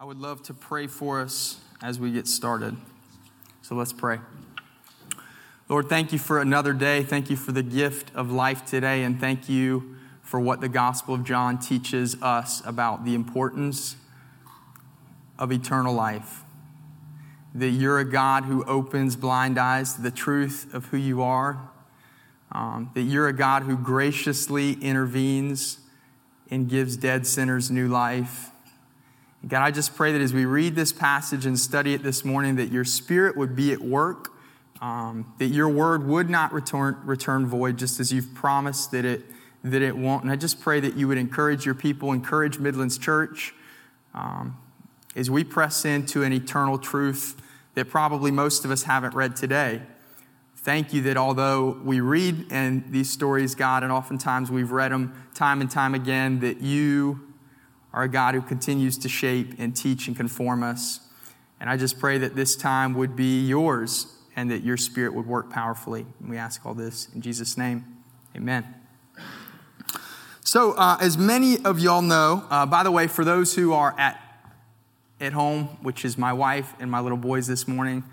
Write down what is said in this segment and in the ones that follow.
I would love to pray for us as we get started. So let's pray. Lord, thank you for another day. Thank you for the gift of life today. And thank you for what the Gospel of John teaches us about the importance of eternal life. That you're a God who opens blind eyes to the truth of who you are. Um, that you're a God who graciously intervenes and gives dead sinners new life God, I just pray that as we read this passage and study it this morning, that your spirit would be at work, um, that your word would not return, return void, just as you've promised that it, that it won't. And I just pray that you would encourage your people, encourage Midlands Church um, as we press into an eternal truth that probably most of us haven't read today. Thank you that although we read and these stories, God, and oftentimes we've read them time and time again, that you are a God who continues to shape and teach and conform us. And I just pray that this time would be yours and that your spirit would work powerfully. And we ask all this in Jesus' name. Amen. So, uh, as many of y'all know, uh, by the way, for those who are at, at home, which is my wife and my little boys this morning,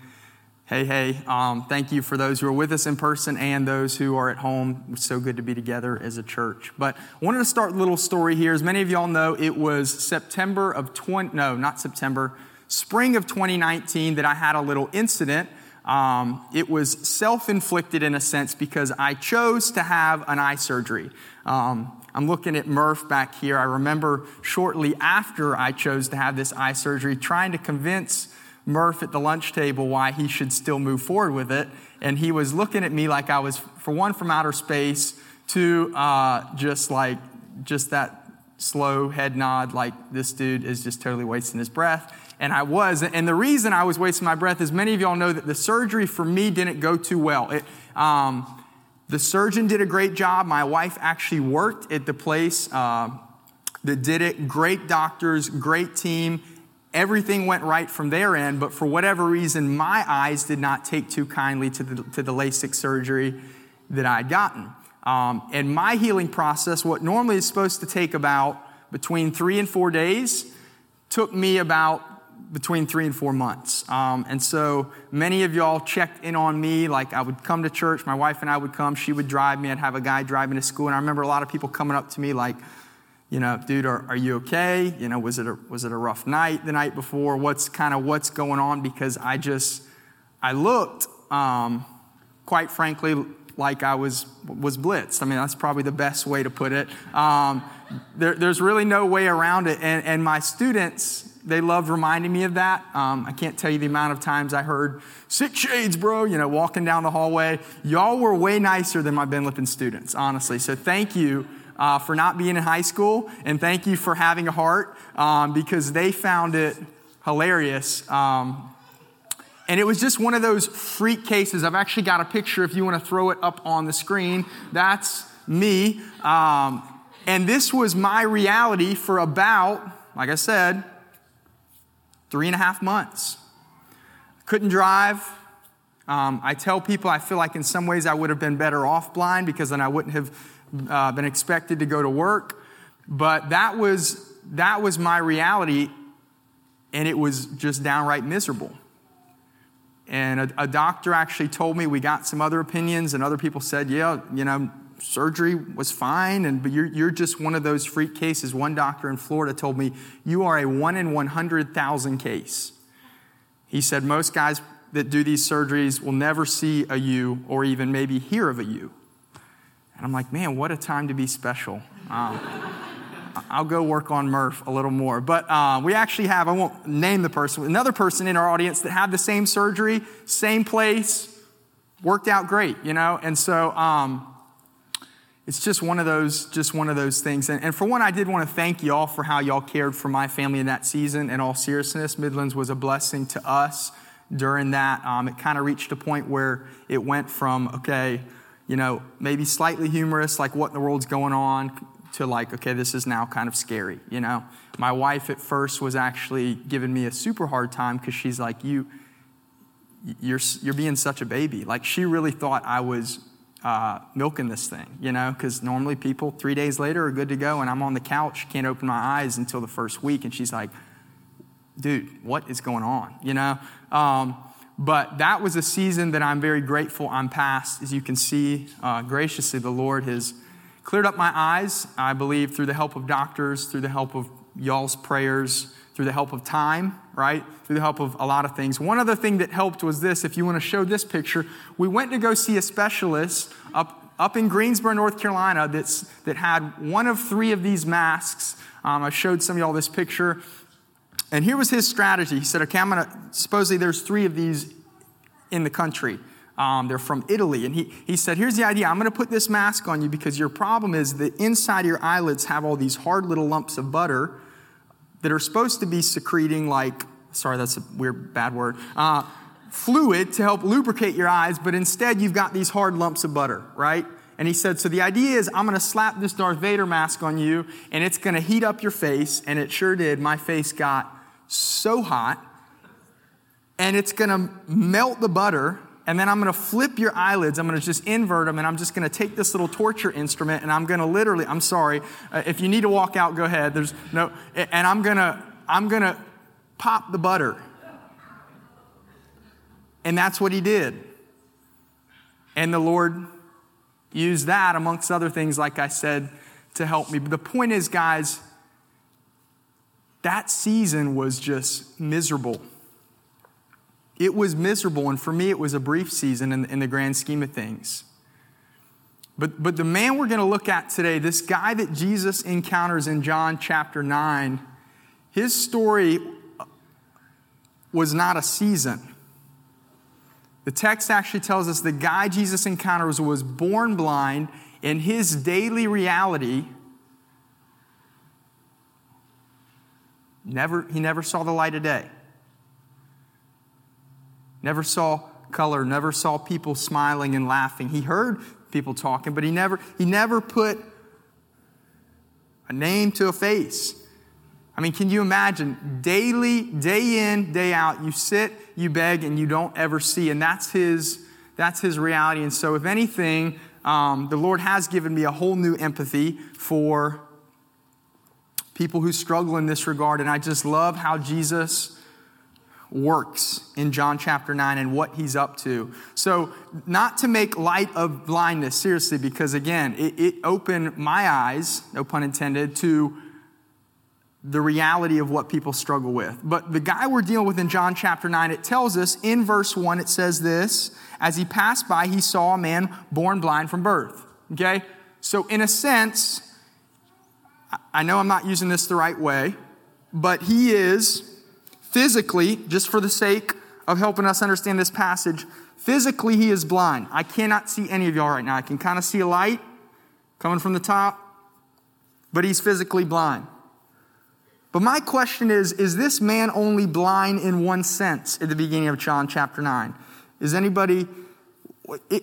Hey, hey, um, thank you for those who are with us in person and those who are at home. It's so good to be together as a church. But I wanted to start a little story here. As many of y'all know, it was September of 20, no, not September, spring of 2019 that I had a little incident. Um, it was self inflicted in a sense because I chose to have an eye surgery. Um, I'm looking at Murph back here. I remember shortly after I chose to have this eye surgery, trying to convince Murph at the lunch table why he should still move forward with it. And he was looking at me like I was, for one, from outer space, two, uh, just like, just that slow head nod, like this dude is just totally wasting his breath. And I was. And the reason I was wasting my breath is many of y'all know that the surgery for me didn't go too well. It, um, the surgeon did a great job. My wife actually worked at the place uh, that did it. Great doctors, great team everything went right from their end, but for whatever reason, my eyes did not take too kindly to the, to the LASIK surgery that I'd gotten. Um, and my healing process, what normally is supposed to take about between three and four days, took me about between three and four months. Um, and so many of y'all checked in on me. Like I would come to church, my wife and I would come, she would drive me, I'd have a guy driving to school. And I remember a lot of people coming up to me like, you know, dude, are, are you okay? You know, was it, a, was it a rough night the night before? What's kind of what's going on? Because I just, I looked, um, quite frankly, like I was, was blitzed. I mean, that's probably the best way to put it. Um, there, there's really no way around it. And, and my students, they love reminding me of that. Um, I can't tell you the amount of times I heard, six shades, bro, you know, walking down the hallway. Y'all were way nicer than my Ben Lippen students, honestly. So thank you uh, for not being in high school, and thank you for having a heart um, because they found it hilarious. Um, and it was just one of those freak cases. I've actually got a picture if you want to throw it up on the screen. That's me. Um, and this was my reality for about, like I said, three and a half months. Couldn't drive. Um, I tell people I feel like in some ways I would have been better off blind because then I wouldn't have uh, been expected to go to work. But that was, that was my reality, and it was just downright miserable. And a, a doctor actually told me we got some other opinions, and other people said, yeah, you know, surgery was fine, and but you're, you're just one of those freak cases. One doctor in Florida told me, you are a one in 100,000 case. He said, most guys that do these surgeries will never see a U or even maybe hear of a U. And I'm like, man, what a time to be special. Um, I'll go work on Murph a little more. But uh, we actually have, I won't name the person, another person in our audience that had the same surgery, same place, worked out great, you know? And so um, it's just one of those, just one of those things. And, and for one, I did want to thank y'all for how y'all cared for my family in that season. In all seriousness, Midlands was a blessing to us during that. Um, it kind of reached a point where it went from, okay, you know, maybe slightly humorous, like what in the world's going on, to like, okay, this is now kind of scary, you know? My wife at first was actually giving me a super hard time because she's like, you, you're, you're being such a baby. Like, she really thought I was uh, milking this thing, you know, because normally people three days later are good to go, and I'm on the couch, can't open my eyes until the first week. And she's like, dude, what is going on? You know? Um, but that was a season that I'm very grateful I'm past. As you can see, uh, graciously, the Lord has cleared up my eyes, I believe, through the help of doctors, through the help of y'all's prayers, through the help of time, right? Through the help of a lot of things. One other thing that helped was this if you want to show this picture, we went to go see a specialist up, up in Greensboro, North Carolina, that's, that had one of three of these masks. Um, I showed some of y'all this picture. And here was his strategy. He said, okay, I'm going to, supposedly there's three of these in the country. Um, they're from Italy. And he, he said, here's the idea. I'm going to put this mask on you because your problem is the inside of your eyelids have all these hard little lumps of butter that are supposed to be secreting, like, sorry, that's a weird, bad word, uh, fluid to help lubricate your eyes, but instead you've got these hard lumps of butter, right? And he said, So the idea is, I'm going to slap this Darth Vader mask on you, and it's going to heat up your face. And it sure did. My face got so hot, and it's to melt the butter. And then I'm to flip your eyelids. I'm to just invert them, and I'm just to take this little torture instrument, and I'm to literally, I'm sorry, uh, if you need to walk out, go ahead. There's no, and I'm to, I'm to pop the butter. And that's what he did. And the Lord used that, amongst other things, like I said, to help me. But the point is, guys, that season was just miserable. It was miserable, and for me, it was a brief season in, in the grand scheme of things. But, but the man we're going to look at today, this guy that Jesus encounters in John chapter 9, his story was not a season. The text actually tells us the guy Jesus encounters was born blind, and his daily reality never, he never saw the light of day. Never saw color, never saw people smiling and laughing. He heard people talking, but he never, he never put a name to a face. I mean, can you imagine daily, day in, day out, you sit, you beg, and you don't ever see. And that's his, that's his reality. And so, if anything, um, the Lord has given me a whole new empathy for people who struggle in this regard. And I just love how Jesus works in John chapter 9 and what he's up to. So, not to make light of blindness, seriously, because again, it, it, opened my eyes, no pun intended, to the reality of what people struggle with. But the guy we're dealing with in John chapter 9, it tells us in verse 1, it says this As he passed by, he saw a man born blind from birth. Okay? So, in a sense, I know I'm not using this the right way, but he is Physically, just for the sake of helping us understand this passage, physically he is blind. I cannot see any of y'all right now. I can kind of see a light coming from the top, but he's physically blind. But my question is is this man only blind in one sense at the beginning of John chapter 9? Is anybody,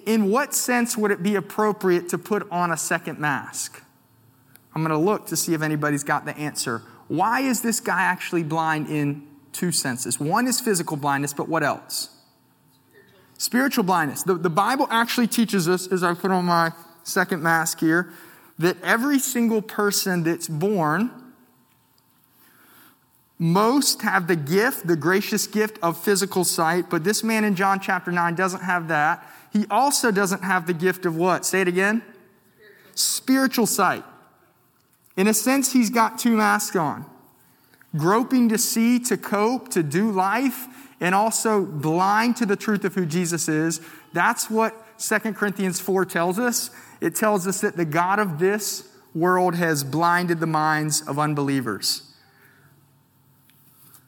in what sense would it be appropriate to put on a second mask? I'm going to look to see if anybody's got the answer. Why is this guy actually blind in two senses. One is physical blindness, but what else? Spiritual, blindness. The, the Bible actually teaches us, as I put on my second mask here, that every single person that's born, most have the gift, the gracious gift of physical sight, but this man in John chapter 9 doesn't have that. He also doesn't have the gift of what? Say it again. Spiritual sight. In a sense, he's got two masks on groping to see, to cope, to do life, and also blind to the truth of who Jesus is. That's what 2 Corinthians 4 tells us. It tells us that the God of this world has blinded the minds of unbelievers.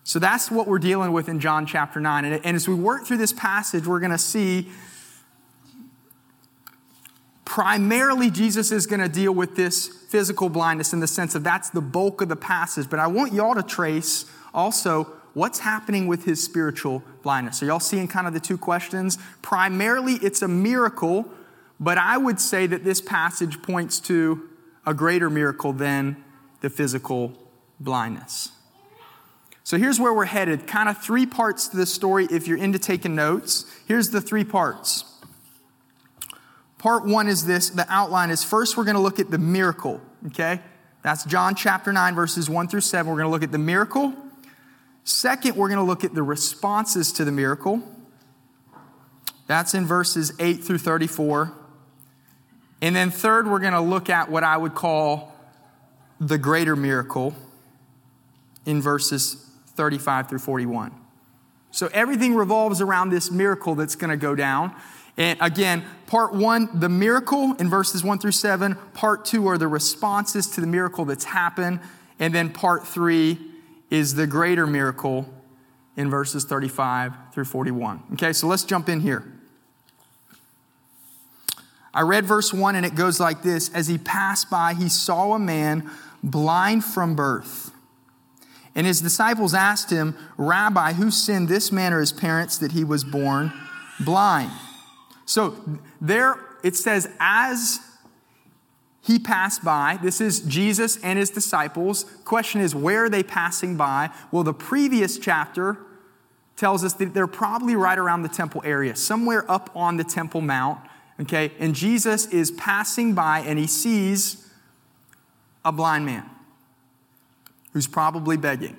So that's what we're dealing with in John chapter 9. And, as we work through this passage, we're going to see primarily Jesus is going to deal with this physical blindness in the sense of that's the bulk of the passage. But I want y'all to trace also what's happening with his spiritual blindness. Are y'all seeing kind of the two questions? Primarily, it's a miracle, but I would say that this passage points to a greater miracle than the physical blindness. So here's where we're headed. Kind of three parts to this story if you're into taking notes. Here's the three parts. Part one is this the outline is first, we're going to look at the miracle, okay? That's John chapter 9, verses 1 through 7. We're going to look at the miracle. Second, we're going to look at the responses to the miracle. That's in verses 8 through 34. And then third, we're going to look at what I would call the greater miracle in verses 35 through 41. So everything revolves around this miracle that's going to go down. And again, part one, the miracle in verses one through seven. Part two are the responses to the miracle that's happened. And then part three is the greater miracle in verses 35 through 41. Okay, so let's jump in here. I read verse 1 and it goes like this As he passed by, he saw a man blind from birth. And his disciples asked him, Rabbi, who sinned this man or his parents that he was born blind? So there it says, as he passed by, this is Jesus and his disciples. Question is, where are they passing by? Well, the previous chapter tells us that they're probably right around the temple area, somewhere up on the Temple Mount. Okay, and Jesus is passing by and he sees a blind man who's probably begging,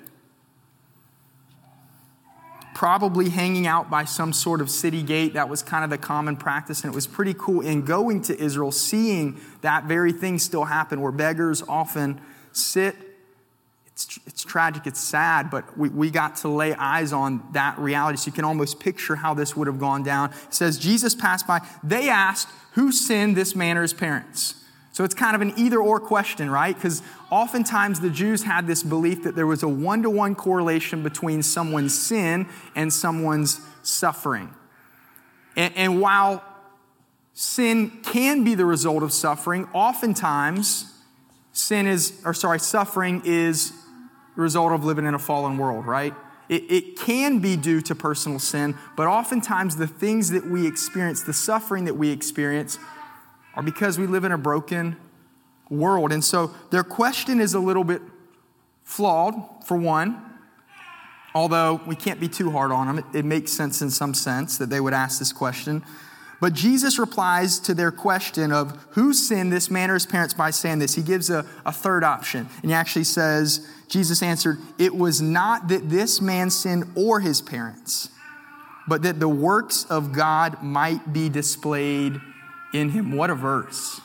probably hanging out by some sort of city gate. That was kind of the common practice, and it was pretty cool in going to Israel, seeing that very thing still happen where beggars often sit it's, it's tragic, it's sad, but we, we got to lay eyes on that reality. So you can almost picture how this would have gone down. It says, Jesus passed by. They asked, Who sinned this man or his parents? So it's kind of an either or question, right? Because oftentimes the Jews had this belief that there was a one to one correlation between someone's sin and someone's suffering. And, and while sin can be the result of suffering, oftentimes sin is, or sorry, suffering is the result of living in a fallen world, right? It, it, can be due to personal sin, but oftentimes the things that we experience, the suffering that we experience, are because we live in a broken world. And so their question is a little bit flawed, for one, although we can't be too hard on them. It, it makes sense in some sense that they would ask this question. But Jesus replies to their question of who sinned this man or his parents by saying this. He gives a, a third option. And he actually says, Jesus answered, It was not that this man sinned or his parents, but that the works of God might be displayed in him. What a verse.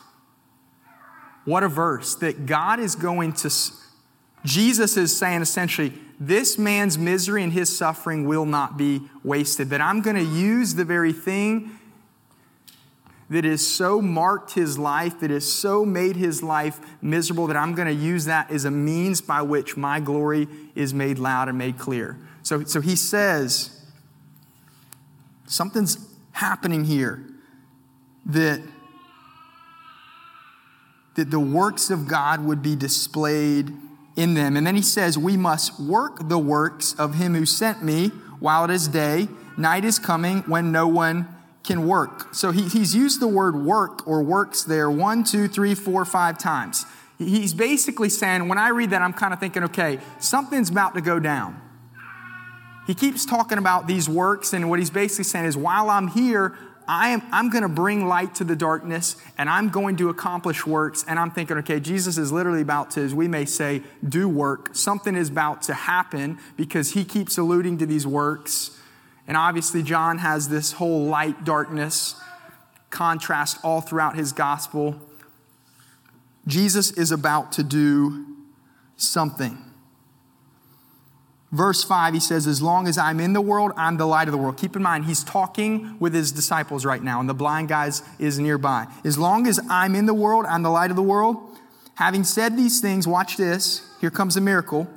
What a verse that God is going to. Jesus is saying essentially, this man's misery and his suffering will not be wasted. That I'm going to use the very thing that has so marked his life, that has so made his life miserable, that I'm going to use that as a means by which my glory is made loud and made clear. So, so he says, something's happening here that, that the works of God would be displayed in them. And then he says, We must work the works of him who sent me while it is day. Night is coming when no one can work. So he, he's used the word work or works there one, two, three, four, five times. He's basically saying, when I read that, I'm kind of thinking, okay, something's about to go down. He keeps talking about these works, and what he's basically saying is, while I'm here, I am, I'm going to bring light to the darkness and I'm going to accomplish works. And I'm thinking, okay, Jesus is literally about to, as we may say, do work. Something is about to happen because he keeps alluding to these works. And obviously, John has this whole light darkness contrast all throughout his gospel. Jesus is about to do something. Verse 5, he says, As long as I'm in the world, I'm the light of the world. Keep in mind, he's talking with his disciples right now, and the blind guy is nearby. As long as I'm in the world, I'm the light of the world. Having said these things, watch this. Here comes a miracle.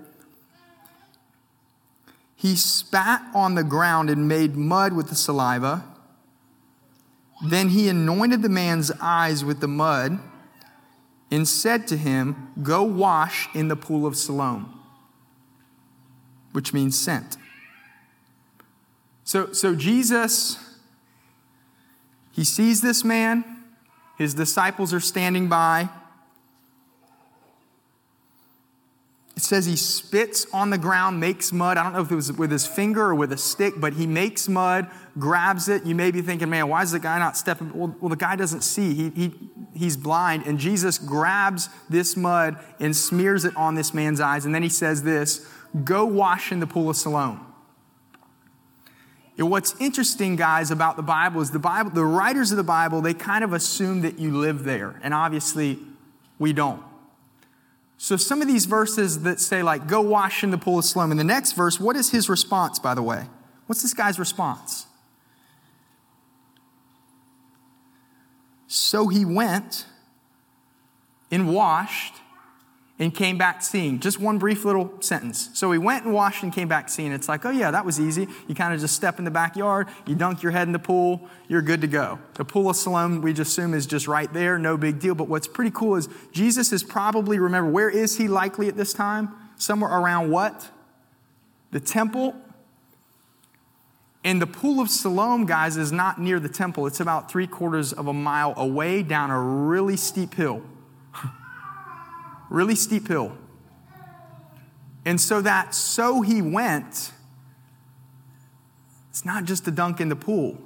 He spat on the ground and made mud with the saliva. Then he anointed the man's eyes with the mud and said to him, Go wash in the pool of Siloam, which means sent. So, so Jesus, he sees this man, his disciples are standing by. It says he spits on the ground, makes mud. I don't know if it was with his finger or with a stick, but he makes mud, grabs it. You may be thinking, man, why is the guy not stepping? Well, well the guy doesn't see. He, he, he's blind. And Jesus grabs this mud and smears it on this man's eyes. And then he says this Go wash in the pool of Siloam. And what's interesting, guys, about the Bible is the Bible, the writers of the Bible, they kind of assume that you live there. And obviously, we don't. So some of these verses that say, like, go wash in the pool of Siloam. In the next verse, what is his response, by the way? What's this guy's response? So he went and washed and came back seeing. Just one brief little sentence. So he went and washed and came back seeing. It's like, oh yeah, that was easy. You kind of just step in the backyard, you dunk your head in the pool, you're good to go. The pool of Siloam, we just assume, is just right there, no big deal. But what's pretty cool is Jesus is probably, remember, where is he likely at this time? Somewhere around what? The temple. And the pool of Siloam, guys, is not near the temple. It's about three quarters of a mile away down a really steep hill really steep hill. And so that so he went, it's not just a dunk in the pool.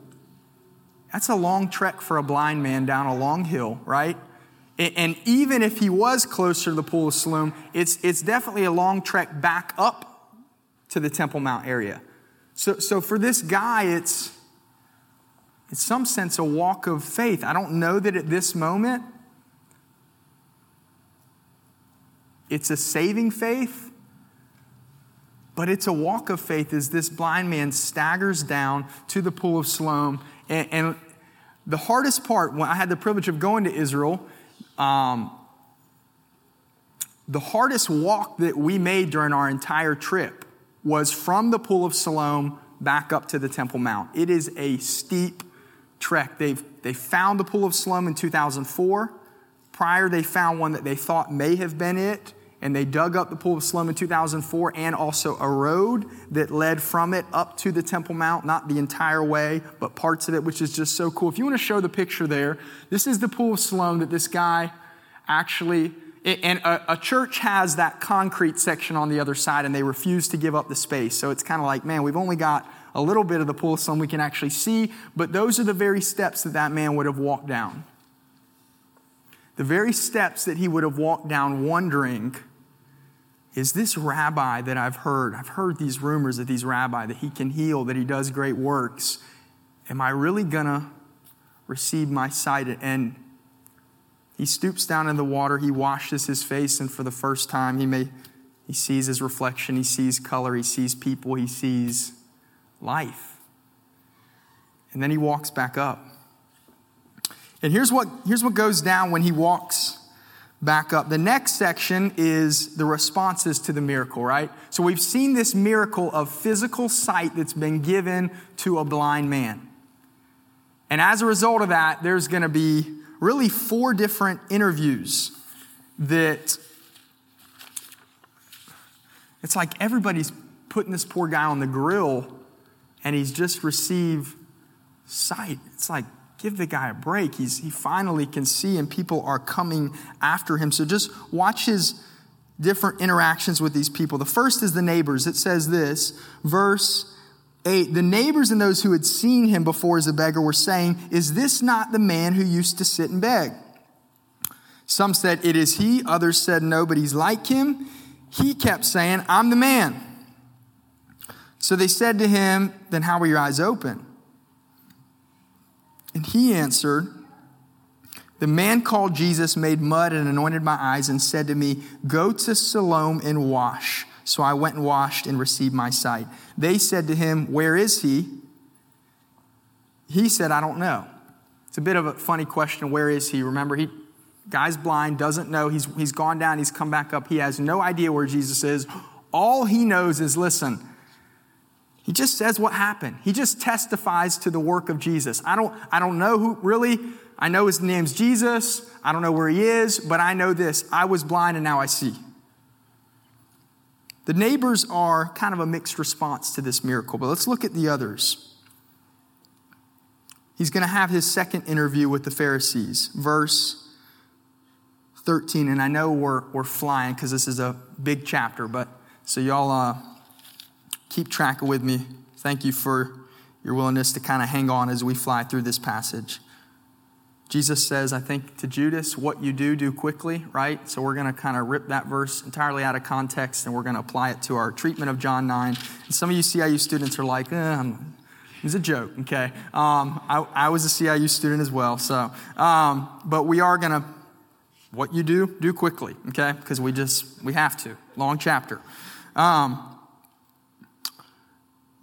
That's a long trek for a blind man down a long hill, right? And even if he was closer to the pool of Siloam, it's, it's definitely a long trek back up to the Temple Mount area. So, so for this guy, it's in some sense a walk of faith. I don't know that at this moment It's a saving faith, but it's a walk of faith as this blind man staggers down to the pool of Siloam. And, and the hardest part, when I had the privilege of going to Israel, um, the hardest walk that we made during our entire trip was from the pool of Siloam back up to the Temple Mount. It is a steep trek. They've, they found the pool of Siloam in 2004. Prior, they found one that they thought may have been it and they dug up the Pool of Siloam in 2004 and also a road that led from it up to the Temple Mount, not the entire way, but parts of it, which is just so cool. If you want to show the picture there, this is the Pool of Siloam that this guy actually, and a, a church has that concrete section on the other side and they refuse to give up the space. So it's kind of like, man, we've only got a little bit of the Pool of Siloam we can actually see, but those are the very steps that that man would have walked down. The very steps that he would have walked down wondering, is this rabbi that I've heard, I've heard these rumors of these rabbi that he can heal, that he does great works. Am I really going to receive my sight? And he stoops down in the water, he washes his face, and for the first time, he may he sees his reflection, he sees color, he sees people, he sees life. And then he walks back up. And here's what, here's what goes down when he walks back up. The next section is the responses to the miracle, right? So we've seen this miracle of physical sight that's been given to a blind man. And as a result of that, there's going to be really four different interviews that it's like everybody's putting this poor guy on the grill and he's just received sight. It's like, give the guy a break. He's, he finally can see, and people are coming after him. So just watch his different interactions with these people. The first is the neighbors. It says this, verse 8 The neighbors and those who had seen him before as a beggar were saying, Is this not the man who used to sit and beg? Some said, It is he. Others said, Nobody's like him. He kept saying, I'm the man. So they said to him, Then how were your eyes open? And he answered, The man called Jesus made mud and anointed my eyes and said to me, Go to Siloam and wash. So I went and washed and received my sight. They said to him, Where is he? He said, I don't know. It's a bit of a funny question. Where is he? Remember, he guy's blind, doesn't know. He's, he's gone down, he's come back up. He has no idea where Jesus is. All he knows is, listen, he just says what happened. He just testifies to the work of Jesus. I don't, I don't know who really, I know his name's Jesus. I don't know where he is, but I know this. I was blind and now I see. The neighbors are kind of a mixed response to this miracle, but let's look at the others. He's going to have his second interview with the Pharisees. Verse 13, and I know we're, we're flying because this is a big chapter, but so y'all uh, keep track with me. Thank you for your willingness to kind of hang on as we fly through this passage. Jesus says, I think, to Judas, what you do, do quickly, right? So we're going to kind of rip that verse entirely out of context and we're going to apply it to our treatment of John 9. And some of you CIU students are like, eh, it was a joke, okay? Um, I, I, was a CIU student as well, so. Um, but we are going to, what you do, do quickly, okay? Because we just, we have to. Long chapter. Um,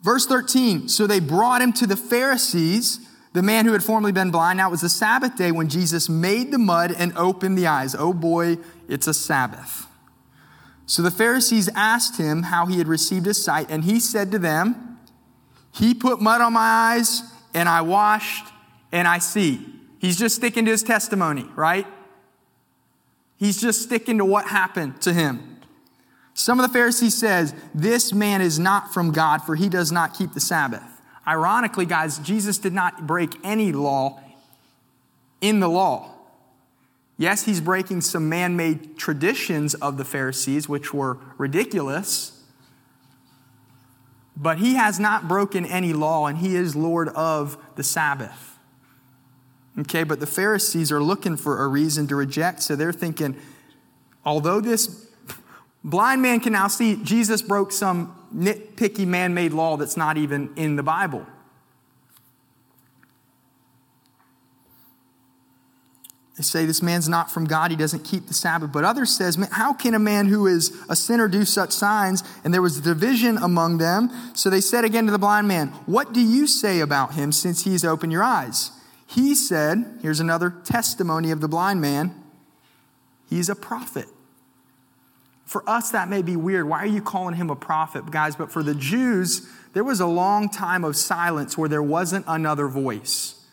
verse 13 So they brought him to the Pharisees the man who had formerly been blind. Now it was the Sabbath day when Jesus made the mud and opened the eyes. Oh boy, it's a Sabbath. So the Pharisees asked him how he had received his sight, and he said to them, He put mud on my eyes, and I washed, and I see. He's just sticking to his testimony, right? He's just sticking to what happened to him. Some of the Pharisees says, This man is not from God, for he does not keep the Sabbath. Ironically, guys, Jesus did not break any law in the law. Yes, he's breaking some man made traditions of the Pharisees, which were ridiculous, but he has not broken any law, and he is Lord of the Sabbath. Okay, but the Pharisees are looking for a reason to reject, so they're thinking, although this blind man can now see, Jesus broke some nitpicky man made law that's not even in the Bible. They say this man's not from God, he doesn't keep the Sabbath. But others says, how can a man who is a sinner do such signs? And there was division among them. So they said again to the blind man, What do you say about him since he's opened your eyes? He said, Here's another testimony of the blind man, he's a prophet. For us, that may be weird. Why are you calling him a prophet, guys? But for the Jews, there was a long time of silence where there wasn't another voice.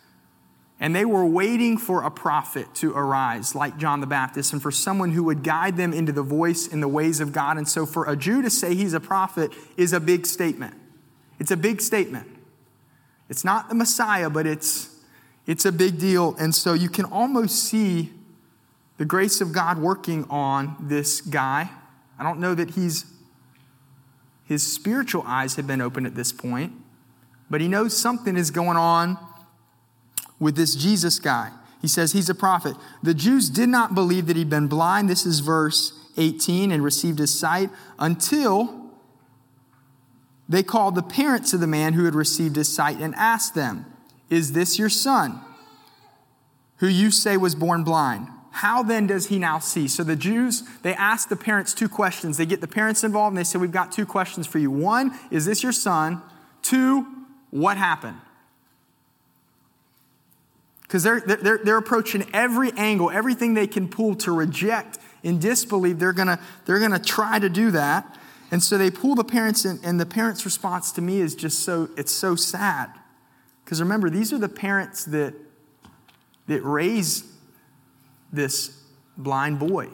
And they were waiting for a prophet to arise, like John the Baptist, and for someone who would guide them into the voice and the ways of God. And so for a Jew to say he's a prophet is a big statement. It's a big statement. It's not the Messiah, but it's, it's a big deal. And so you can almost see the grace of God working on this guy I don't know that he's his spiritual eyes have been opened at this point, but he knows something is going on with this Jesus guy. He says he's a prophet. The Jews did not believe that he'd been blind. This is verse 18 and received his sight until they called the parents of the man who had received his sight and asked them, Is this your son, who you say was born blind? How then does he now see? So the Jews, they ask the parents two questions. They get the parents involved and they say, We've got two questions for you. One, is this your son? Two, what happened? Because they're, they're, they're approaching every angle, everything they can pull to reject and disbelieve. They're going to they're gonna try to do that. And so they pull the parents in, and the parents' response to me is just so, it's so sad. Because remember, these are the parents that, that raised this blind boy.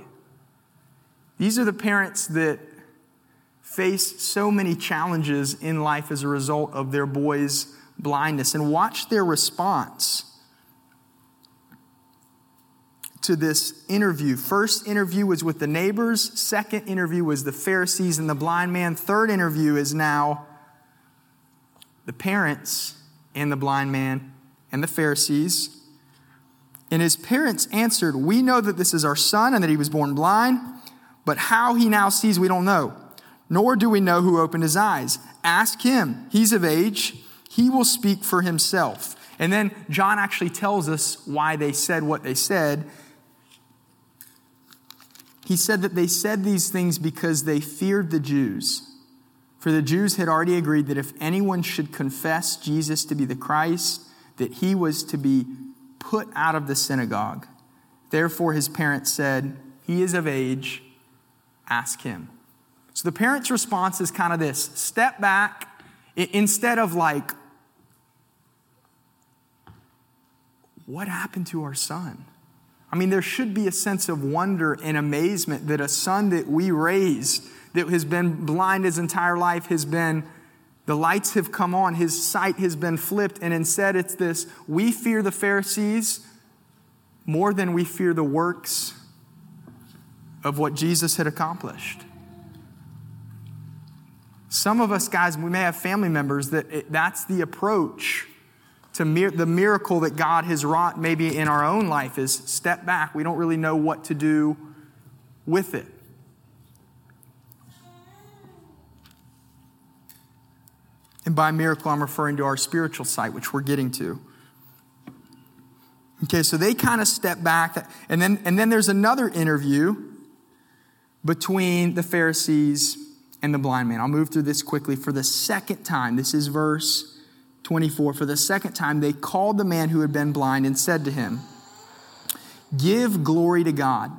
These are the parents that face so many challenges in life as a result of their boy's blindness. And watch their response to this interview. First interview was with the neighbors, second interview was the Pharisees and the blind man, third interview is now the parents and the blind man and the Pharisees. And his parents answered, We know that this is our son and that he was born blind, but how he now sees, we don't know. Nor do we know who opened his eyes. Ask him. He's of age. He will speak for himself. And then John actually tells us why they said what they said. He said that they said these things because they feared the Jews. For the Jews had already agreed that if anyone should confess Jesus to be the Christ, that he was to be put out of the synagogue. Therefore, his parents said, He is of age, ask him. So the parents' response is kind of this step back instead of like, What happened to our son? I mean, there should be a sense of wonder and amazement that a son that we raised, that has been blind his entire life, has been the lights have come on, his sight has been flipped, and instead it's this we fear the Pharisees more than we fear the works of what Jesus had accomplished. Some of us, guys, we may have family members that it, that's the approach to mir- the miracle that God has wrought maybe in our own life is step back. We don't really know what to do with it. And by miracle, I'm referring to our spiritual sight, which we're getting to. Okay, so they kind of step back, and then, and then there's another interview between the Pharisees and the blind man. I'll move through this quickly. For the second time, this is verse 24. For the second time, they called the man who had been blind and said to him, Give glory to God.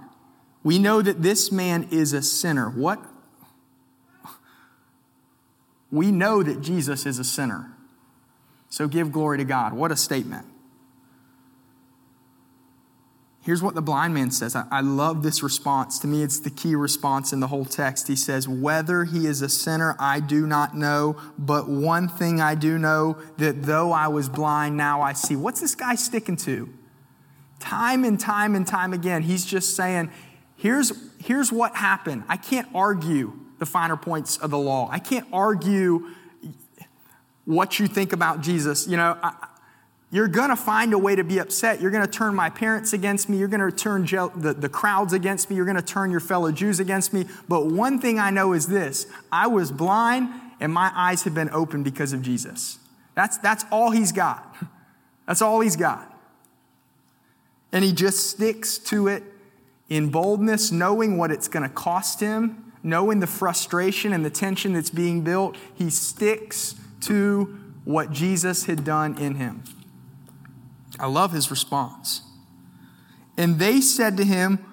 We know that this man is a sinner. What? We know that Jesus is a sinner. So give glory to God. What a statement. Here's what the blind man says. I, I, love this response. To me, it's the key response in the whole text. He says, Whether he is a sinner, I do not know, but one thing I do know that though I was blind, now I see. What's this guy sticking to? Time and time and time again, he's just saying, Here's, here's what happened. I can't argue the finer points of the law, I can't argue what you think about Jesus. You know, I, you're going to find a way to be upset. You're going to turn my parents against me. You're going to turn the, the crowds against me. You're going to turn your fellow Jews against me. But one thing I know is this I was blind and my eyes have been opened because of Jesus. That's, that's all he's got. That's all he's got. And he just sticks to it in boldness, knowing what it's going to cost him, knowing the frustration and the tension that's being built. He sticks to what Jesus had done in him. I love his response. And they said to him,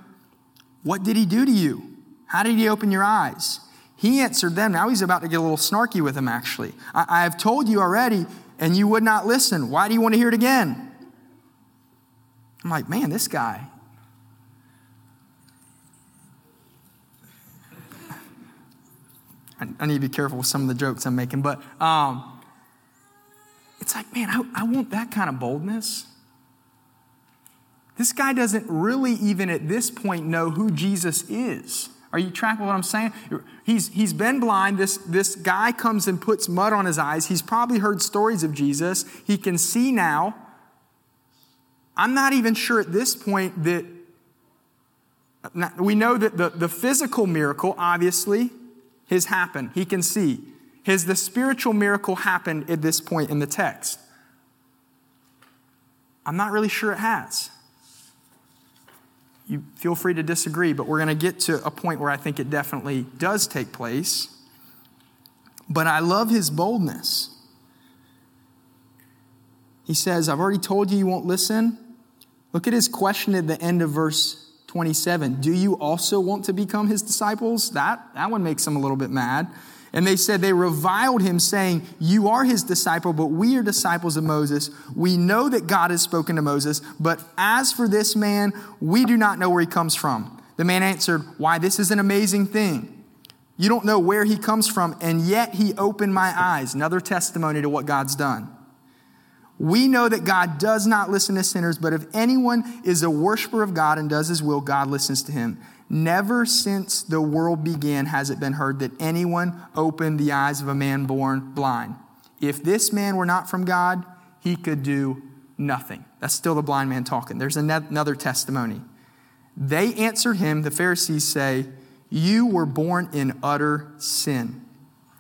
What did he do to you? How did he open your eyes? He answered them. Now he's about to get a little snarky with them, actually. I, I have told you already, and you would not listen. Why do you want to hear it again? I'm like, man, this guy. I, need to be careful with some of the jokes I'm making, but um, it's like, man, I, I want that kind of boldness. This guy doesn't really even at this point know who Jesus is. Are you tracking what I'm saying? He's, he's been blind. This, this guy comes and puts mud on his eyes. He's probably heard stories of Jesus. He can see now. I'm not even sure at this point that we know that the, the physical miracle, obviously, has happened. He can see. Has the spiritual miracle happened at this point in the text? I'm not really sure it has you feel free to disagree, but we're going to get to a point where I think it definitely does take place. But I love his boldness. He says, I've already told you you won't listen. Look at his question at the end of verse 27. Do you also want to become his disciples? That, that one makes him a little bit mad. And they said they reviled him, saying, You are his disciple, but we are disciples of Moses. We know that God has spoken to Moses, but as for this man, we do not know where he comes from. The man answered, Why, this is an amazing thing. You don't know where he comes from, and yet he opened my eyes. Another testimony to what God's done. We know that God does not listen to sinners, but if anyone is a worshiper of God and does his will, God listens to him. Never since the world began has it been heard that anyone opened the eyes of a man born blind. If this man were not from God, he could do nothing. That's still the blind man talking. There's another testimony. They answered him, the Pharisees say, You were born in utter sin,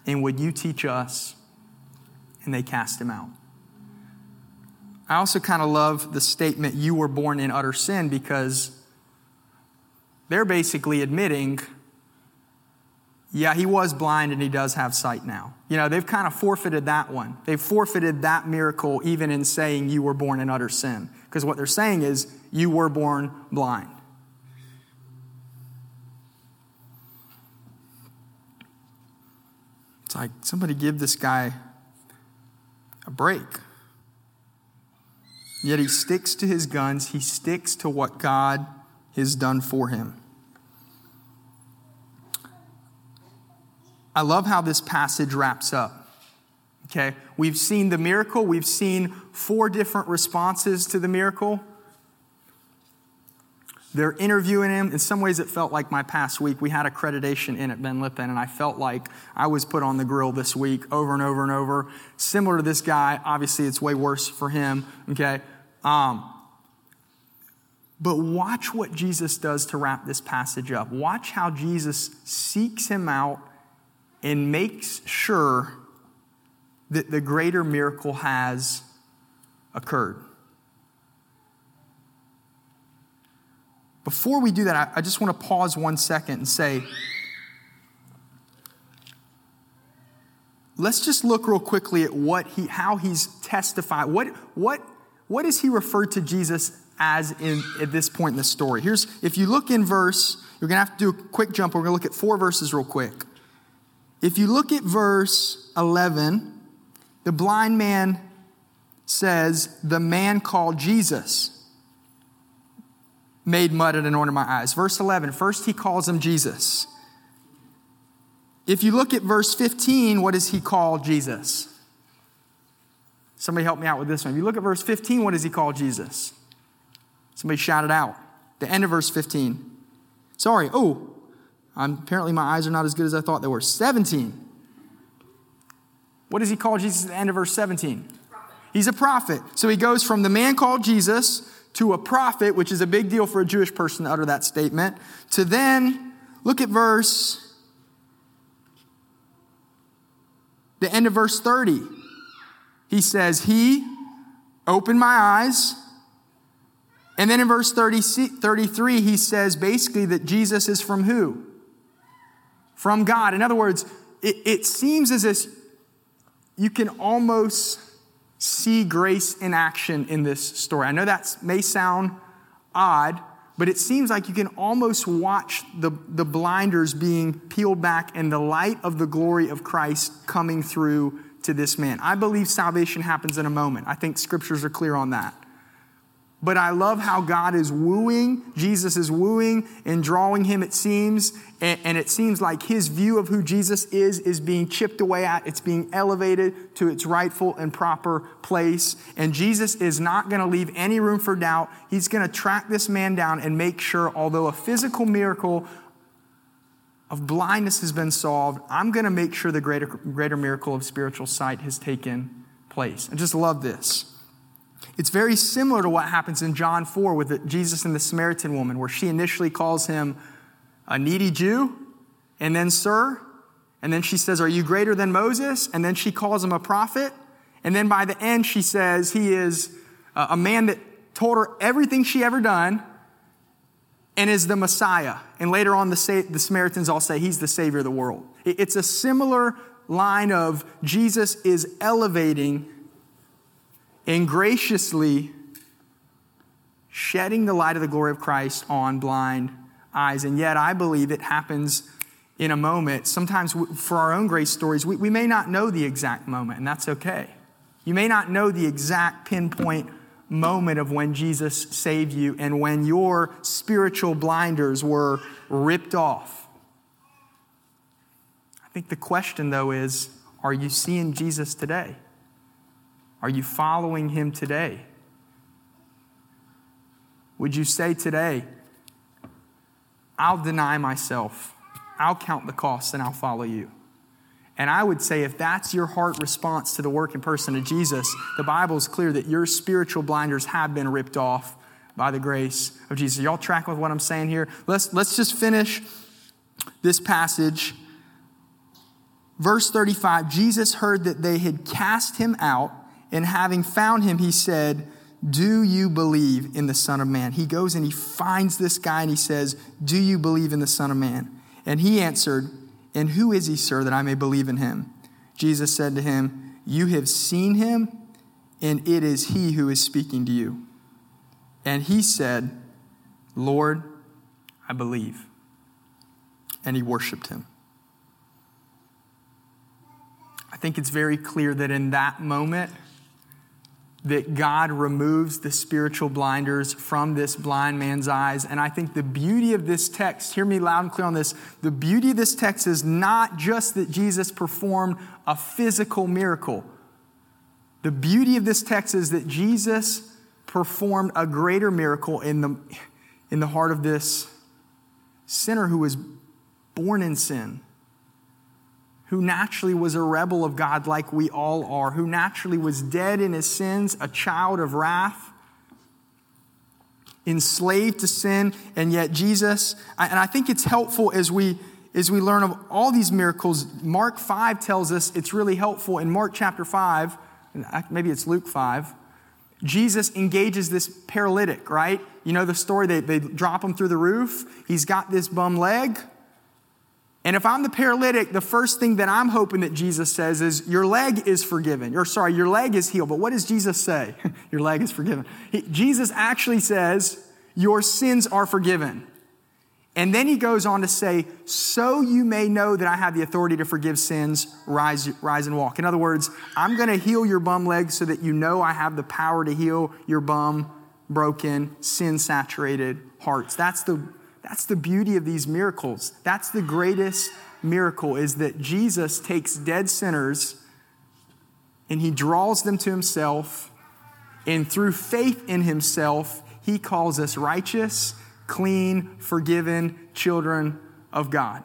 and would you teach us? And they cast him out. I also kind of love the statement, You were born in utter sin, because they're basically admitting, yeah, he was blind and he does have sight now. You know, they've kind of forfeited that one. They've forfeited that miracle even in saying you were born in utter sin. Because what they're saying is you were born blind. It's like somebody give this guy a break. Yet he sticks to his guns, he sticks to what God has done for him. I love how this passage wraps up. Okay, we've seen the miracle, we've seen four different responses to the miracle. They're interviewing him. In some ways, it felt like my past week. We had accreditation in at Ben Lippen, and I felt like I was put on the grill this week over and over and over. Similar to this guy. Obviously, it's way worse for him, okay? Um, but watch what Jesus does to wrap this passage up. Watch how Jesus seeks him out and makes sure that the greater miracle has occurred. Before we do that, I, just want to pause one second and say, let's just look real quickly at what he, how he's testified. What, what, what is he referred to Jesus as in, at this point in the story? Here's, if you look in verse, you're going to have to do a quick jump. We're going to look at four verses real quick. If you look at verse 11, the blind man says, The man called Jesus made mud and anointed my eyes. Verse 11, first he calls him Jesus. If you look at verse 15, what does he call Jesus? Somebody help me out with this one. If you look at verse 15, what does he call Jesus? Somebody shout it out. The end of verse 15. Sorry. Oh, I'm, apparently my eyes are not as good as I thought they were. 17. What does he call Jesus at the end of verse 17? He's a prophet. So he goes from the man called Jesus to a prophet, which is a big deal for a Jewish person to utter that statement, to then look at verse, the end of verse 30. He says, He opened my eyes. And then in verse 30, 33, he says basically that Jesus is from who? From God. In other words, it, it seems as if you can almost see grace in action in this story. I know that may sound odd, but it seems like you can almost watch the, the blinders being peeled back and the light of the glory of Christ coming through to this man. I believe salvation happens in a moment. I think scriptures are clear on that. But I love how God is wooing, Jesus is wooing and drawing him, it seems. And, it seems like his view of who Jesus is is being chipped away at. It's being elevated to its rightful and proper place. And Jesus is not going to leave any room for doubt. He's going to track this man down and make sure, although a physical miracle of blindness has been solved, I'm going to make sure the greater, greater miracle of spiritual sight has taken place. I just love this. It's very similar to what happens in John 4 with Jesus and the Samaritan woman, where she initially calls him a needy Jew, and then, sir, and then she says, Are you greater than Moses? And then she calls him a prophet. And then by the end, she says he is a man that told her everything she ever done and is the Messiah. And later on, the, the Samaritans all say he's the Savior of the world. It's a similar line of Jesus is elevating and graciously shedding the light of the glory of Christ on blind eyes. And yet, I believe it happens in a moment. Sometimes, for our own grace stories, we, we may not know the exact moment, and that's okay. You may not know the exact pinpoint moment of when Jesus saved you and when your spiritual blinders were ripped off. I think the question, though, is are you seeing Jesus today? Are you following him today? Would you say today, I'll deny myself, I'll count the costs, and I'll follow you? And I would say, if that's your heart response to the work and person of Jesus, the Bible is clear that your spiritual blinders have been ripped off by the grace of Jesus. Y'all track with what I'm saying here? Let's, let's just finish this passage. Verse 35 Jesus heard that they had cast him out and having found him, he said, Do you believe in the Son of Man? He goes and he finds this guy and he says, Do you believe in the Son of Man? And he answered, And who is he, sir, that I may believe in him? Jesus said to him, You have seen him, and it is he who is speaking to you. And he said, Lord, I believe. And he worshiped him. I think it's very clear that in that moment, that God removes the spiritual blinders from this blind man's eyes. And I think the beauty of this text, hear me loud and clear on this, the beauty of this text is not just that Jesus performed a physical miracle. The beauty of this text is that Jesus performed a greater miracle in the, in the heart of this sinner who was born in sin, who naturally was a rebel of God like we all are, who naturally was dead in his sins, a child of wrath, enslaved to sin, and yet Jesus, and I think it's helpful as we as we learn of all these miracles. Mark 5 tells us it's really helpful. In Mark chapter 5, maybe it's Luke 5, Jesus engages this paralytic, right? You know the story, they, they drop him through the roof. He's got this bum leg. And if I'm the paralytic, the first thing that I'm hoping that Jesus says is, Your leg is forgiven. Or, sorry, your leg is healed. But what does Jesus say? your leg is forgiven. He, Jesus actually says, Your sins are forgiven. And then he goes on to say, So you may know that I have the authority to forgive sins, rise, rise and walk. In other words, I'm going to heal your bum leg so that you know I have the power to heal your bum, broken, sin saturated hearts. That's the, that's the beauty of these miracles. That's the greatest miracle is that Jesus takes dead sinners and he draws them to himself. And through faith in himself, he calls us righteous clean, forgiven children of God.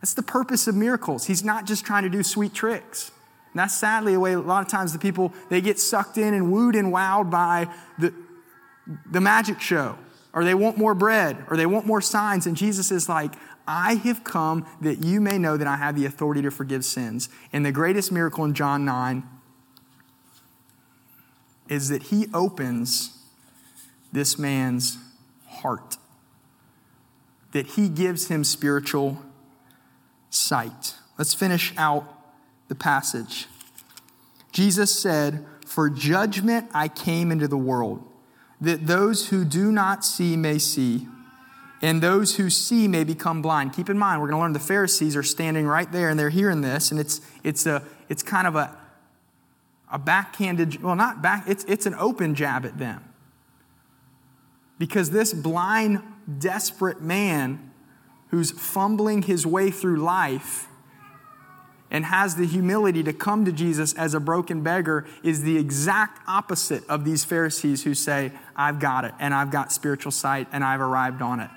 That's the purpose of miracles. He's not just trying to do sweet tricks. And that's sadly the way a lot of times the people, they get sucked in and wooed and wowed by the, the magic show, or they want more bread, or they want more signs. And Jesus is like, I have come that you may know that I have the authority to forgive sins. And the greatest miracle in John 9 is that he opens this man's heart, that he gives him spiritual sight. Let's finish out the passage. Jesus said, For judgment I came into the world, that those who do not see may see, and those who see may become blind. Keep in mind, we're going to learn the Pharisees are standing right there and they're hearing this, and it's, it's, a, it's kind of a, a backhanded, well, not back, it's, it's an open jab at them. Because this blind, desperate man who's fumbling his way through life and has the humility to come to Jesus as a broken beggar is the exact opposite of these Pharisees who say, I've got it, and I've got spiritual sight, and I've arrived on it.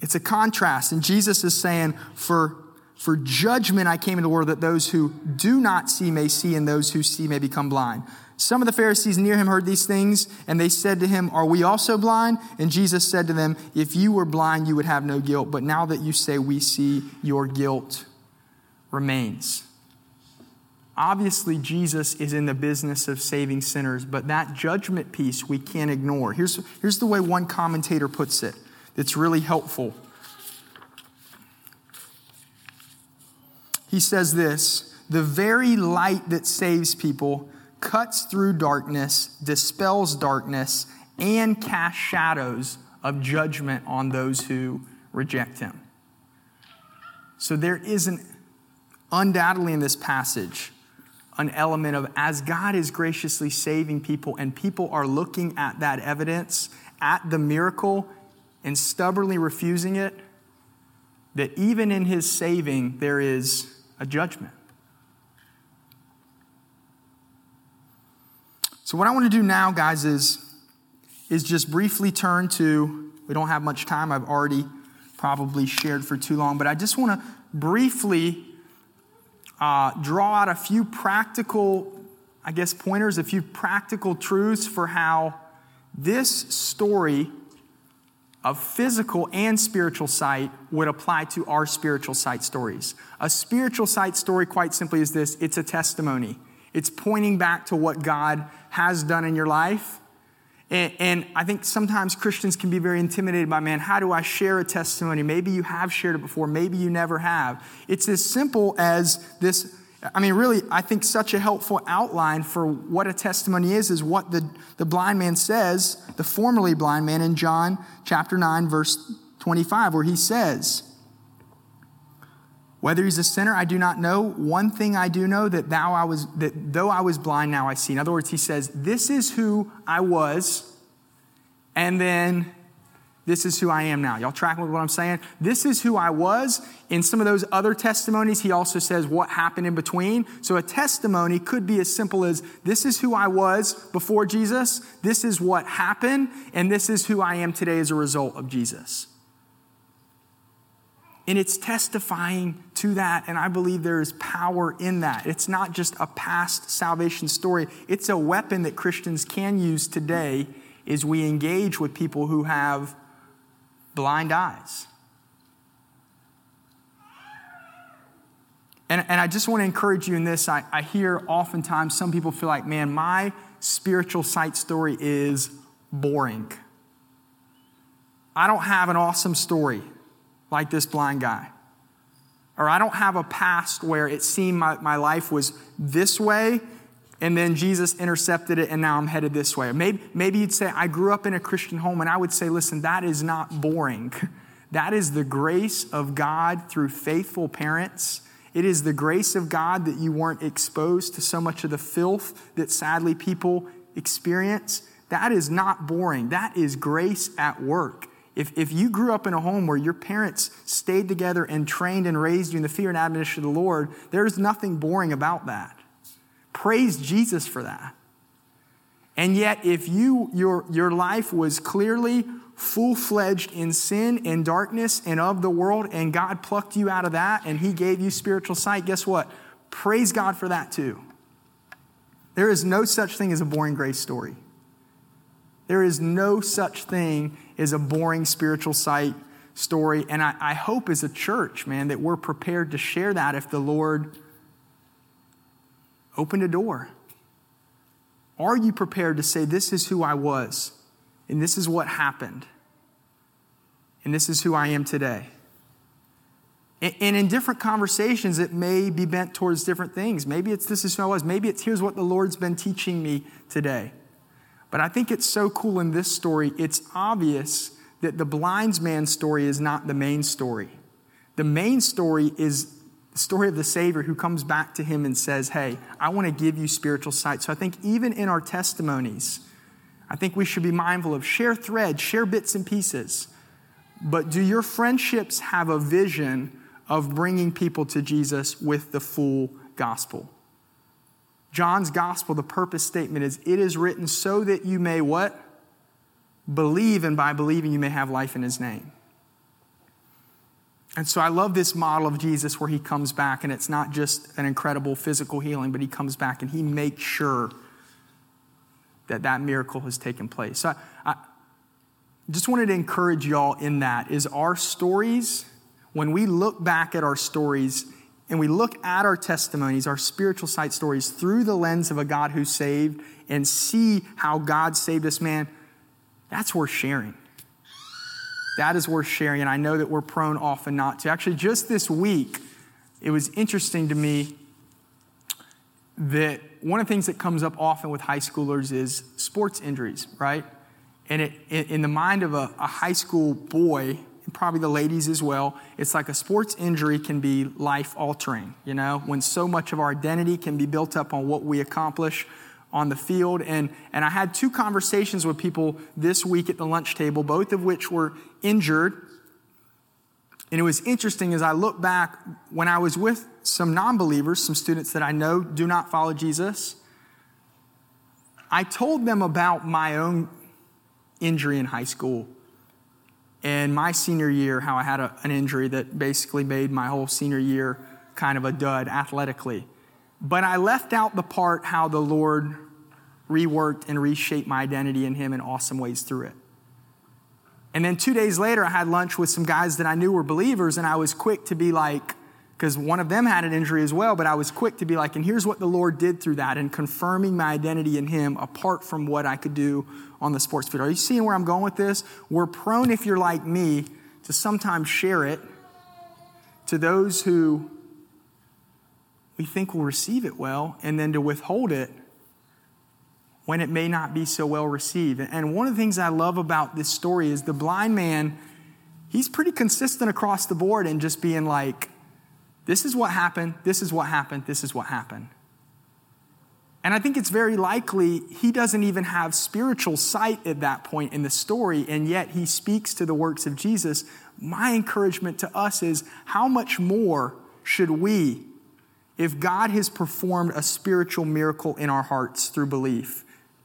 It's a contrast, and Jesus is saying, For for judgment I came into the world that those who do not see may see, and those who see may become blind. Some of the Pharisees near him heard these things, and they said to him, Are we also blind? And Jesus said to them, If you were blind, you would have no guilt. But now that you say we see, your guilt remains. Obviously, Jesus is in the business of saving sinners, but that judgment piece we can't ignore. Here's, here's the way one commentator puts it that's really helpful. He says this The very light that saves people cuts through darkness, dispels darkness, and casts shadows of judgment on those who reject him. So there is an, undoubtedly in this passage an element of as God is graciously saving people and people are looking at that evidence, at the miracle, and stubbornly refusing it, that even in his saving, there is a judgment. So, what I want to do now, guys, is, is just briefly turn to, we don't have much time. I've already probably shared for too long, but I just want to briefly uh, draw out a few practical, I guess, pointers, a few practical truths for how this story of physical and spiritual sight would apply to our spiritual sight stories. A spiritual sight story, quite simply, is this it's a testimony. It's pointing back to what God has done in your life. And, and, I think sometimes Christians can be very intimidated by, man, how do I share a testimony? Maybe you have shared it before, maybe you never have. It's as simple as this. I mean, really, I think such a helpful outline for what a testimony is, is what the, the blind man says, the formerly blind man in John chapter 9, verse 25, where he says, whether he's a sinner, I do not know. One thing I do know that thou I was that though I was blind, now I see. In other words, he says, This is who I was. And then This is who I am now. Y'all tracking with what I'm saying? This is who I was. In some of those other testimonies, he also says what happened in between. So a testimony could be as simple as this is who I was before Jesus, this is what happened, and this is who I am today as a result of Jesus. And it's testifying to that, and I believe there is power in that. It's not just a past salvation story, it's a weapon that Christians can use today as we engage with people who have blind eyes. And, and I just want to encourage you in this. I, I hear oftentimes some people feel like, man, my spiritual sight story is boring. I don't have an awesome story like this blind guy. Or I don't have a past where it seemed my, my life was this way and then Jesus intercepted it and now I'm headed this way. Maybe, maybe you'd say, I grew up in a Christian home, and I would say, listen, that is not boring. That is the grace of God through faithful parents. It is the grace of God that you weren't exposed to so much of the filth that sadly people experience. That is not boring. That is grace at work. If, if you grew up in a home where your parents stayed together and trained and raised you in the fear and admonition of the Lord, there's nothing boring about that. Praise Jesus for that. And yet, if you, your, your life was clearly full fledged in sin and darkness and of the world, and God plucked you out of that and He gave you spiritual sight, guess what? Praise God for that too. There is no such thing as a boring grace story. There is no such thing as a boring spiritual sight story. And I, I hope as a church, man, that we're prepared to share that if the Lord opened a door. Are you prepared to say, This is who I was, and this is what happened, and this is who I am today? And in different conversations, it may be bent towards different things. Maybe it's this is who I was. Maybe it's here's what the Lord's been teaching me today. But I think it's so cool in this story, it's obvious that the blind man's story is not the main story. The main story is the story of the Savior who comes back to him and says, Hey, I want to give you spiritual sight. So I think even in our testimonies, I think we should be mindful of share threads, share bits and pieces. But do your friendships have a vision of bringing people to Jesus with the full gospel? John's gospel, the purpose statement is it is written so that you may what? Believe, and by believing you may have life in his name. And so I love this model of Jesus where he comes back and it's not just an incredible physical healing, but he comes back and he makes sure that that miracle has taken place. So I, I just wanted to encourage y'all in that is our stories, when we look back at our stories and we look at our testimonies, our spiritual sight stories through the lens of a God who saved and see how God saved us, man, that's worth sharing that is worth sharing. And I know that we're prone often not to. Actually, just this week, it was interesting to me that one of the things that comes up often with high schoolers is sports injuries, right? And it, in the mind of a, a high school boy, and probably the ladies as well, it's like a sports injury can be life altering, you know, when so much of our identity can be built up on what we accomplish on the field. And, and I had two conversations with people this week at the lunch table, both of which were injured. And it was interesting as I look back when I was with some non believers, some students that I know do not follow Jesus. I told them about my own injury in high school and my senior year, how I had a, an injury that basically made my whole senior year kind of a dud athletically. But I left out the part how the Lord reworked and reshaped my identity in Him in awesome ways through it. And then two days later, I had lunch with some guys that I knew were believers, and I was quick to be like, because one of them had an injury as well, but I was quick to be like, and here's what the Lord did through that, and confirming my identity in Him apart from what I could do on the sports field. Are you seeing where I'm going with this? We're prone, if you're like me, to sometimes share it to those who we think will receive it well, and then to withhold it when it may not be so well received. And one of the things I love about this story is the blind man, he's pretty consistent across the board in just being like, this is what happened, this is what happened, this is what happened. And I think it's very likely he doesn't even have spiritual sight at that point in the story, and yet he speaks to the works of Jesus. My encouragement to us is how much more should we, if God has performed a spiritual miracle in our hearts through belief,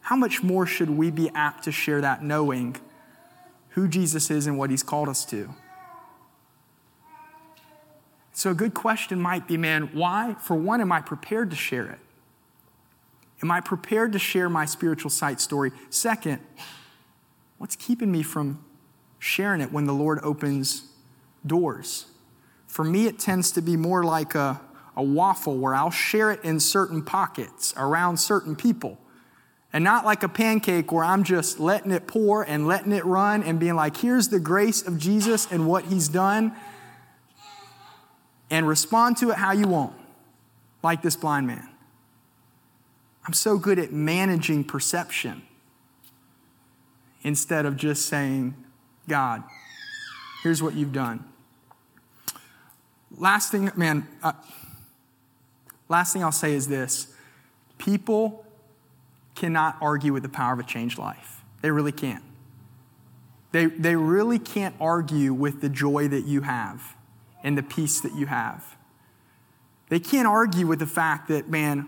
how much more should we be apt to share that knowing who Jesus is and what he's called us to? So, a good question might be man, why, for one, am I prepared to share it? Am I prepared to share my spiritual sight story? Second, what's keeping me from sharing it when the Lord opens doors? For me, it tends to be more like a, a waffle where I'll share it in certain pockets around certain people. And not like a pancake where I'm just letting it pour and letting it run and being like, here's the grace of Jesus and what he's done. And respond to it how you want, like this blind man. I'm so good at managing perception instead of just saying, God, here's what you've done. Last thing, man, uh, last thing I'll say is this people cannot argue with the power of a changed life. They really can't. They, they really can't argue with the joy that you have and the peace that you have. They can't argue with the fact that, man,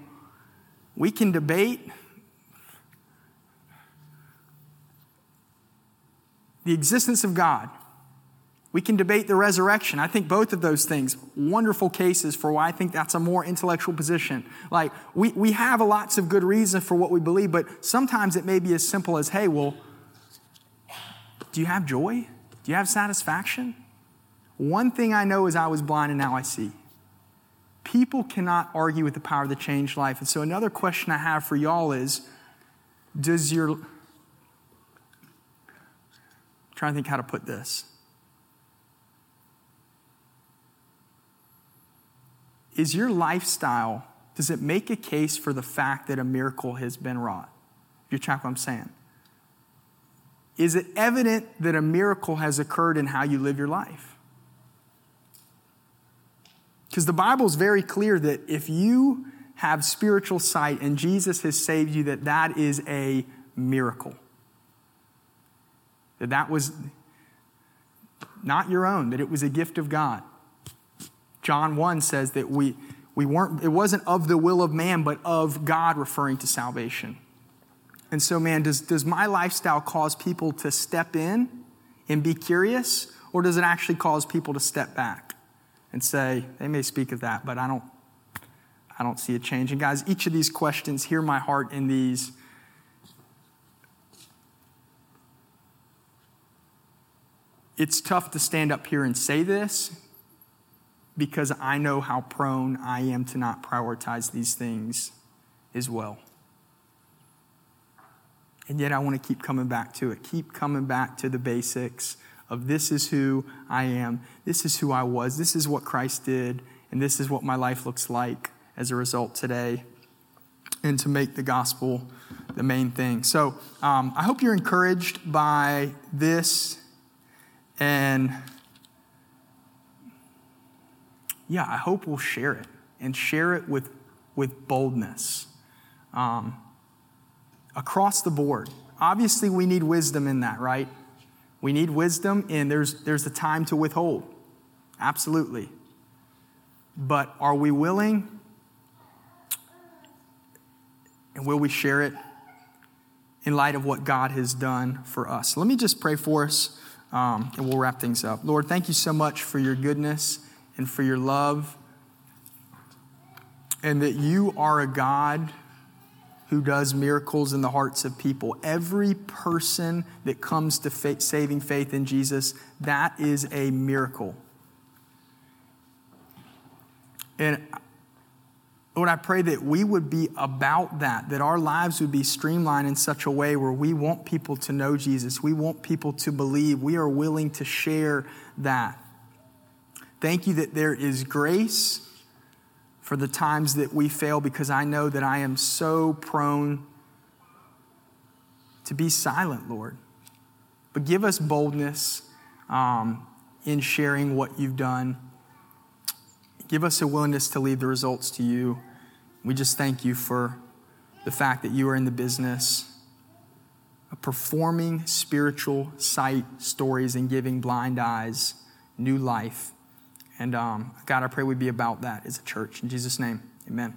we can debate the existence of God. We can debate the resurrection. I think both of those things, wonderful cases for why I think that's a more intellectual position. Like, we, we have lots of good reason for what we believe, but sometimes it may be as simple as hey, well, do you have joy? Do you have satisfaction? One thing I know is I was blind and now I see. People cannot argue with the power of the changed life. And so, another question I have for y'all is Does your. I'm trying to think how to put this. Is your lifestyle, does it make a case for the fact that a miracle has been wrought? If you track what I'm saying. Is it evident that a miracle has occurred in how you live your life? Because the Bible is very clear that if you have spiritual sight and Jesus has saved you, that that is a miracle. That that was not your own, that it was a gift of God. John 1 says that we, we weren't, it wasn't of the will of man, but of God referring to salvation. And so, man, does, does my lifestyle cause people to step in and be curious, or does it actually cause people to step back? and say, they may speak of that, but I don't, I don't see a change. And guys, each of these questions, hear my heart in these. It's tough to stand up here and say this because I know how prone I am to not prioritize these things as well. And yet I want to keep coming back to it, keep coming back to the basics of this is who I am, this is who I was, this is what Christ did, and this is what my life looks like as a result today, and to make the gospel the main thing. So um, I hope you're encouraged by this, and yeah, I hope we'll share it and share it with, with boldness um, across the board. Obviously, we need wisdom in that, right? We need wisdom, and there's, there's a time to withhold. Absolutely. But are we willing? And will we share it in light of what God has done for us? Let me just pray for us, um, and we'll wrap things up. Lord, thank you so much for your goodness and for your love, and that you are a God who does miracles in the hearts of people. Every person that comes to faith, saving faith in Jesus, that is a miracle. And Lord, I pray that we would be about that, that our lives would be streamlined in such a way where we want people to know Jesus. We want people to believe. We are willing to share that. Thank you that there is grace for the times that we fail because I know that I am so prone to be silent, Lord. But give us boldness um, in sharing what you've done. Give us a willingness to leave the results to you. We just thank you for the fact that you are in the business of performing spiritual sight stories and giving blind eyes new life. And um, God, I pray we be about that as a church. In Jesus' name, amen.